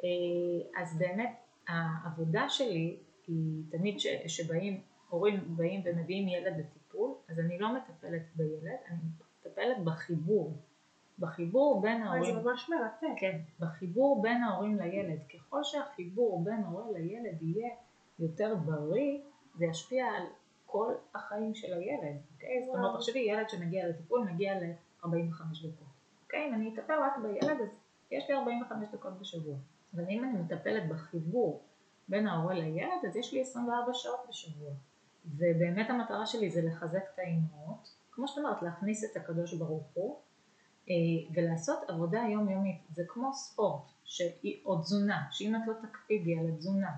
אה, אז באמת העבודה שלי היא תמיד ש, שבאים, הורים באים ומביאים ילד לטיפול, אז אני לא מטפלת בילד, אני מטפלת בחיבור. בחיבור בין ההורים... זה ממש מרתק. כן, בחיבור בין ההורים לילד. ככל שהחיבור בין ההורה לילד יהיה יותר בריא, זה ישפיע על כל החיים של הילד, אוקיי? זאת אומרת, תחשבי, ילד שמגיע לטיפול מגיע ל-45 דקות, אוקיי? אם אני אטפל רק בילד, אז יש לי 45 דקות בשבוע. אבל אם אני מטפלת בחיבור בין ההורה לילד, אז יש לי 24 שעות בשבוע. ובאמת המטרה שלי זה לחזק את האימהות, כמו שאת אומרת, להכניס את הקדוש ברוך הוא, אה, ולעשות עבודה יומיומית. זה כמו ספורט, שהיא, או תזונה, שאם את לא תקפידי על התזונה,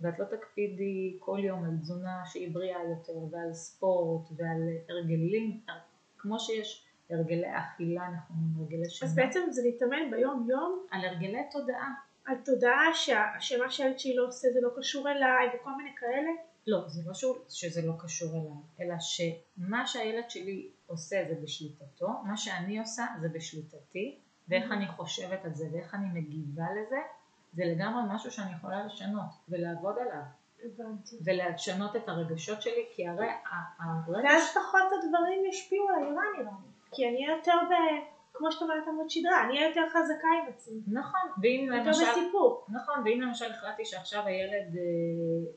ואת לא תקפידי כל יום על תזונה שהיא בריאה יותר ועל ספורט ועל הרגלים, כמו שיש הרגלי אכילה נכונים, הרגלי שינה. אז בעצם זה להתאמן ביום יום? על הרגלי תודעה. על תודעה שה, שמה שהילד שלי לא עושה זה לא קשור אליי וכל מיני כאלה? לא, זה לא שור, שזה לא קשור אליי, אלא שמה שהילד שלי עושה זה בשליטתו, מה שאני עושה זה בשליטתי, ואיך אני חושבת על זה ואיך אני מגיבה לזה, זה לגמרי משהו שאני יכולה לשנות ולעבוד עליו. הבנתי. ולשנות את הרגשות שלי, כי הרי הרגש... ואז פחות הדברים ישפיעו עליי, מה נראה לי? כי אני אהיה יותר ב... כמו שאת אומרת עמוד שדרה, אני אהיה יותר חזקה עם עצמי. נכון, ואם יותר למשל... יותר בסיפור. נכון, ואם למשל החלטתי שעכשיו הילד אה,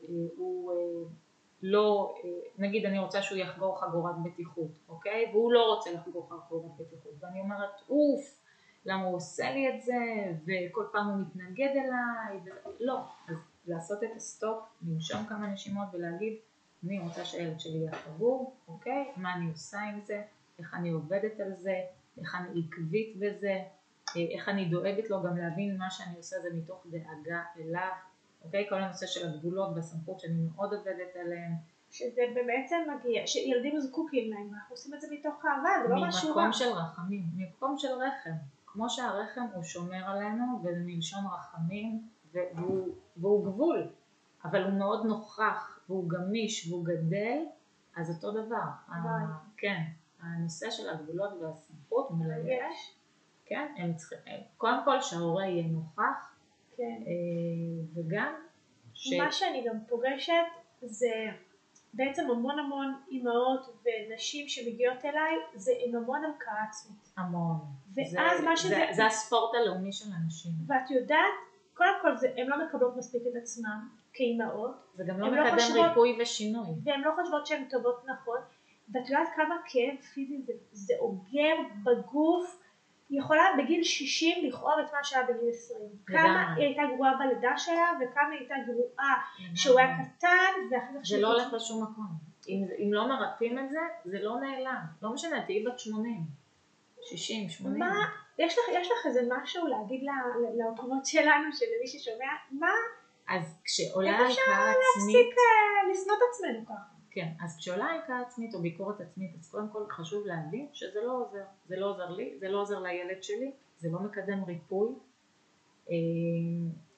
אה, הוא אה, לא, אה, נגיד אני רוצה שהוא יחגור חגורת בטיחות, אוקיי? והוא לא רוצה לחגור חגורת בטיחות, ואני אומרת, אוף, למה הוא עושה לי את זה, וכל פעם הוא מתנגד אליי, ו... לא, אז לעשות את ה stop, לנשום כמה נשימות ולהגיד, אני רוצה שהילד שלי יהיה חבור, אוקיי? מה אני עושה עם זה, איך אני עובדת על זה, איך אני עקבית בזה, איך אני דואגת לו גם להבין מה שאני עושה זה מתוך דאגה אליו, אוקיי? כל הנושא של הגבולות והסמכות שאני מאוד עובדת עליהם. שזה בעצם מגיע, שילדים זקוקים להם, אנחנו עושים את זה מתוך אהבה, זה לא משהו רע. ממקום של רחמים, ממקום של רחם. כמו שהרחם הוא שומר עלינו ומלשון רחמים והוא, והוא גבול, אבל הוא מאוד נוכח והוא גמיש והוא גדל, אז אותו דבר. ה, כן, הנושא של הגבולות והסמכות מלגש, כן, הם צריכים, קודם כל שההורה יהיה נוכח, כן. אה, וגם ש... מה שאני גם פוגשת זה בעצם המון המון אימהות ונשים שמגיעות אליי זה עם המון הלקאה עצמית. המון. ואז זה, מה שזה... זה, זה הספורט הלאומי של הנשים. ואת יודעת, קודם כל זה, הן לא מקבלות מספיק את עצמן כאימהות, זה גם לא לא מקדם חושבות- ריפוי ושינוי. והן לא חושבות שהן טובות נכון, ואת יודעת כמה כאב פיזי זה, זה אוגר בגוף, יכולה בגיל 60 לכאוב את מה שהיה בגיל 20. כמה. היא הייתה גרועה בלידה שלה, וכמה היא הייתה גרועה כשהוא היה קטן, ואחר כך זה לא הולך לשום מקום. אם, אם לא מרפאים את זה, זה לא נעלם. לא משנה, תהיי בת 80, 60, 80. מה, יש לך, יש לך איזה משהו להגיד לעוקבות שלנו, שלמי ששומע, מה, אז כשעולה איך אפשר הלקאה עצמית, להפסיק אה, לשנוא את עצמנו ככה? כן, אז כשעולה הלקאה עצמית או ביקורת עצמית, אז קודם כל חשוב להבין שזה לא עוזר. זה לא עוזר לי, זה לא עוזר לילד שלי, זה לא מקדם ריפוי. אה,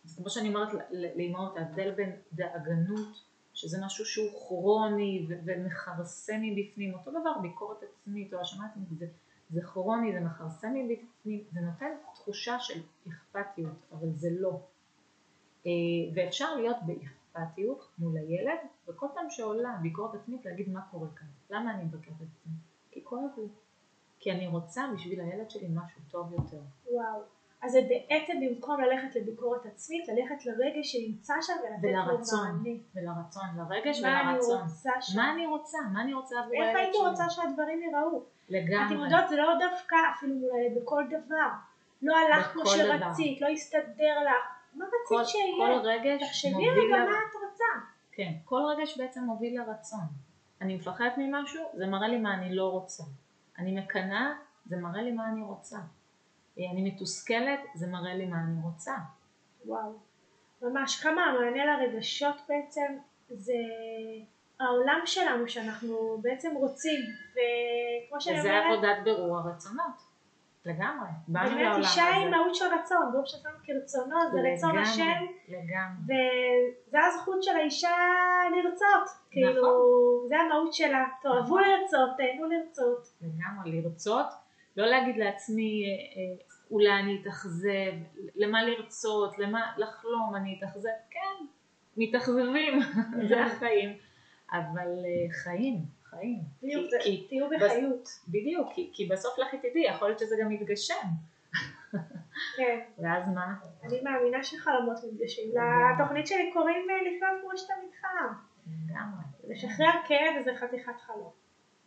אז כמו שאני אומרת לאמהות, ההבדל בין דאגנות, שזה משהו שהוא כרוני ומכרסם מבפנים, אותו דבר ביקורת עצמית או האשמה עצמית, זה, זה כרוני, זה מכרסם מבפנים, זה נותן תחושה של אכפתיות, אבל זה לא. אה, ואפשר להיות באכפתיות מול הילד, וכל פעם שעולה ביקורת עצמית להגיד מה קורה כאן, למה אני מבקרת את עצמי? כי כואב לי, כי אני רוצה בשביל הילד שלי משהו טוב יותר. וואו. אז זה בעצם במקום ללכת לביקורת עצמית, ללכת לרגש שנמצא שם ולתת לו מענה. ולרצון, לרגש מה אני ולרצון. רוצה שם? מה אני רוצה? מה אני רוצה עבור איך הילד הייתי שלי? רוצה שהדברים ייראו? אתם לגמרי. יודעות, זה לא דווקא אפילו מול הילד, בכל דבר. לא הלך כמו דבר. שרצית, לא הסתדר לך. מה כל, רצית שיהיה? כל רגש תחשבי רגע. מה את רוצה. כן, כל רגש בעצם מוביל לרצון. אני מפחדת ממשהו, זה מראה לי מה אני לא רוצה. אני מקנאה, זה מראה לי מה אני רוצה. אני מתוסכלת, זה מראה לי מה אני רוצה. וואו. ממש, כמה המענה לרגשות בעצם זה העולם שלנו שאנחנו בעצם רוצים. וכמו שאני וזה אומרת, עבודת בירור הרצונות. לגמרי. באנו באמת אישה היא. מהות של רצון, ברור שעשינו כרצונו, זה רצון השם, לגמרי. וזה הזכות של האישה לרצות, נכון. כאילו, זה המהות שלה, תאהבו לרצות, תהנו לרצות, לגמרי, לרצות, לא להגיד לעצמי אה, אה, אולי אני אתאכזב, למה לרצות, למה לחלום אני אתאכזב, כן, מתאכזבים, זה החיים, אבל אה, חיים, חיים, בדיוק, כי- זה- כי- תהיו בס- בחיות, בדיוק, כי, כי בסוף לכי תדעי, יכול להיות שזה גם יתגשם, כן, ואז מה? אני מאמינה שחלומות מתגשים. לתוכנית שלי קוראים אה, לחיות כמו שאתה מתחלם, לגמרי, לשחרר כאב זה חתיכת חלום,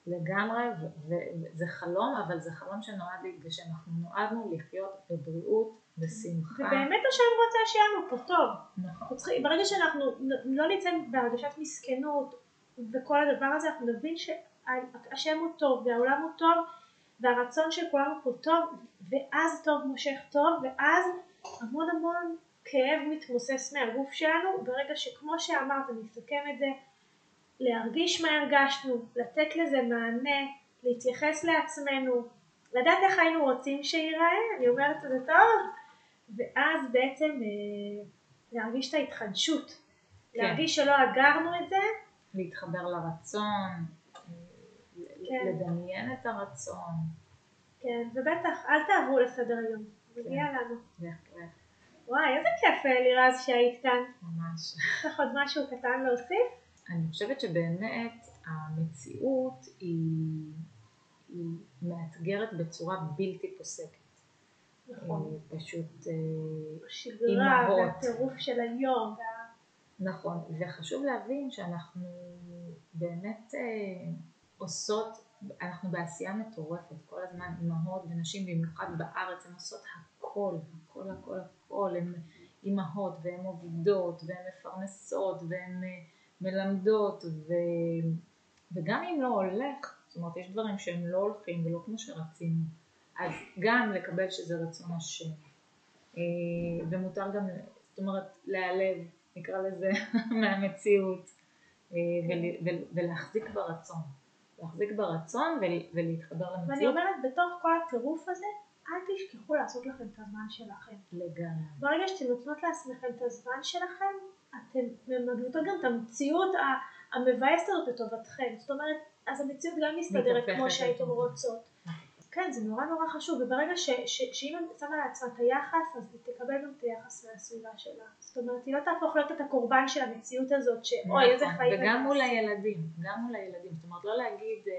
לגמרי, וזה חלום, אבל זה חלום שנועד להתגשם, אנחנו נועדנו לחיות בבריאות, בשמחה, ובאמת השם רוצה שיהיה לנו פה טוב, נכון. ברגע שאנחנו לא נצא בהרגשת מסכנות וכל הדבר הזה, אנחנו נבין שהשם הוא טוב והעולם הוא טוב והרצון של כולנו פה טוב, ואז טוב מושך טוב, ואז המון המון כאב מתמוסס מהגוף שלנו, ברגע שכמו שאמרת, אני אסכם את זה, להרגיש מה הרגשנו, לתת לזה מענה, להתייחס לעצמנו, לדעת איך היינו רוצים שייראה, אני אומרת את זה טוב, ואז בעצם אה, להרגיש את ההתחדשות, כן. להרגיש שלא אגרנו את זה, להתחבר לרצון, כן. לדמיין את הרצון, כן, ובטח, אל תעברו לסדר היום, מגיע כן. לנו. בהחלט, וואי, איזה כיף אה, לירז שהיית כאן. ממש. יש לך עוד משהו קטן להוסיף? אני חושבת שבאמת המציאות היא, היא מאתגרת בצורה בלתי פוסקת. נכון. אה, פשוט, אה, השגרה אימהות. והטירוף של היום. נכון, וחשוב להבין שאנחנו באמת אה, עושות, אנחנו בעשייה מטורפת, כל הזמן אימהות ונשים, במיוחד בארץ, הן עושות הכל, הכל, הכל, הכל, הן אימהות והן עובדות והן מפרנסות והן אה, מלמדות ו... וגם אם לא הולך, זאת אומרת יש דברים שהם לא הולכים ולא כמו שרצינו, אז גם לקבל שזה רצון השם, אה, ומותר גם, זאת אומרת, להיעלב, נקרא לזה, מהמציאות, אה, ול- ול- ולהחזיק ברצון, להחזיק ברצון ול- ולהתחבר ואני למציאות אומרת, בתוך כל הטירוף הזה, אל תשכחו לעשות לכם את הזמן שלכם. לגמרי. ברגע שאתם נותנות לעצמכם את הזמן שלכם, אתם ממגנטות גם את המציאות המבאסת הזאת לטובתכם. זאת אומרת, אז המציאות גם מסתדרת כמו שהייתם. רוצות. כן, זה נורא נורא חשוב, וברגע ש, ש, שאם היא שמה לעצמה את היחס, אז היא תקבל גם את היחס מהסביבה שלה. זאת אומרת, היא לא תהפוך להיות את הקורבן של המציאות הזאת, שאוי, איזה נכון, חיים... וגם מול הילדים, גם מול הילדים. זאת אומרת, לא להגיד, אה,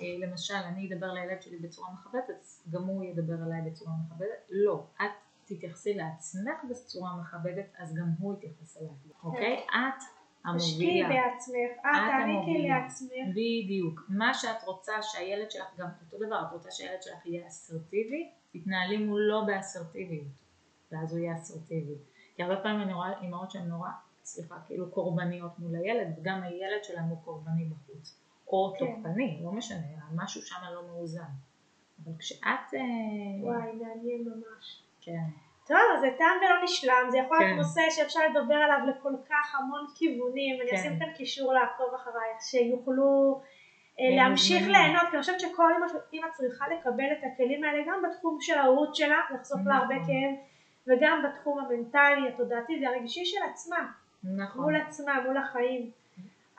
אה, למשל, אני אדבר לילד שלי בצורה מכבדת, אז גם הוא ידבר אליי בצורה מכבדת. לא, את תתייחסי לעצמך בצורה מכבדת, אז גם הוא יתייחס אלייך, אוקיי? את תשקיעי. בעצמך, את את תעניקי. לעצמך. בדיוק. מה שאת רוצה שהילד שלך, גם אותו דבר, את רוצה שהילד שלך יהיה אסרטיבי, תתנהלי מולו באסרטיביות, ואז הוא יהיה אסרטיבי. כי הרבה פעמים אני רואה אימהות שהן נורא, סליחה, כאילו קורבניות מול הילד, וגם הילד שלהם הוא קורבני בחוץ. או כן. תוקפני, לא משנה, משהו שם לא מאוזן. אבל כשאת... אה, וואי, מעניין ממש. כן. טוב, זה תם ולא נשלם, זה יכול להיות כן. נושא שאפשר לדבר עליו לכל כך המון כיוונים, אני כן. אשים כאן קישור לעקוב אחרייך, שיוכלו אה, הם להמשיך מוזמנים. ליהנות, כי אני חושבת שכל אמא צריכה לקבל את הכלים האלה גם בתחום של ההורות שלה, לחסוך לה הרבה נכון. כאב, וגם בתחום המנטלי, התודעתי והרגשי של עצמה, נכון. מול עצמה, מול החיים.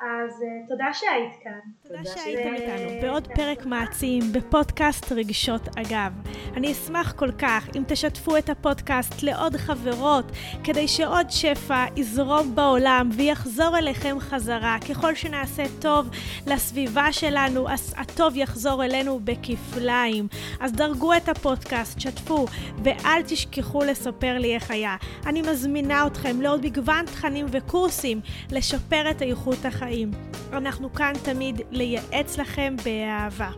אז אה, תודה שהיית כאן. תודה תודה שהייתם. איתנו בעוד פרק מעצים בפודקאסט רגשות אגב. אני אשמח כל כך אם תשתפו את הפודקאסט לעוד חברות, כדי שעוד שפע יזרום בעולם ויחזור אליכם חזרה. ככל שנעשה טוב לסביבה שלנו, אז הטוב יחזור אלינו בכפליים. אז דרגו את הפודקאסט, שתפו, ואל תשכחו לספר לי איך היה. אני מזמינה אתכם לעוד מגוון תכנים וקורסים לשפר את איכות החיים. אנחנו כאן תמיד לייעץ לכם באהבה.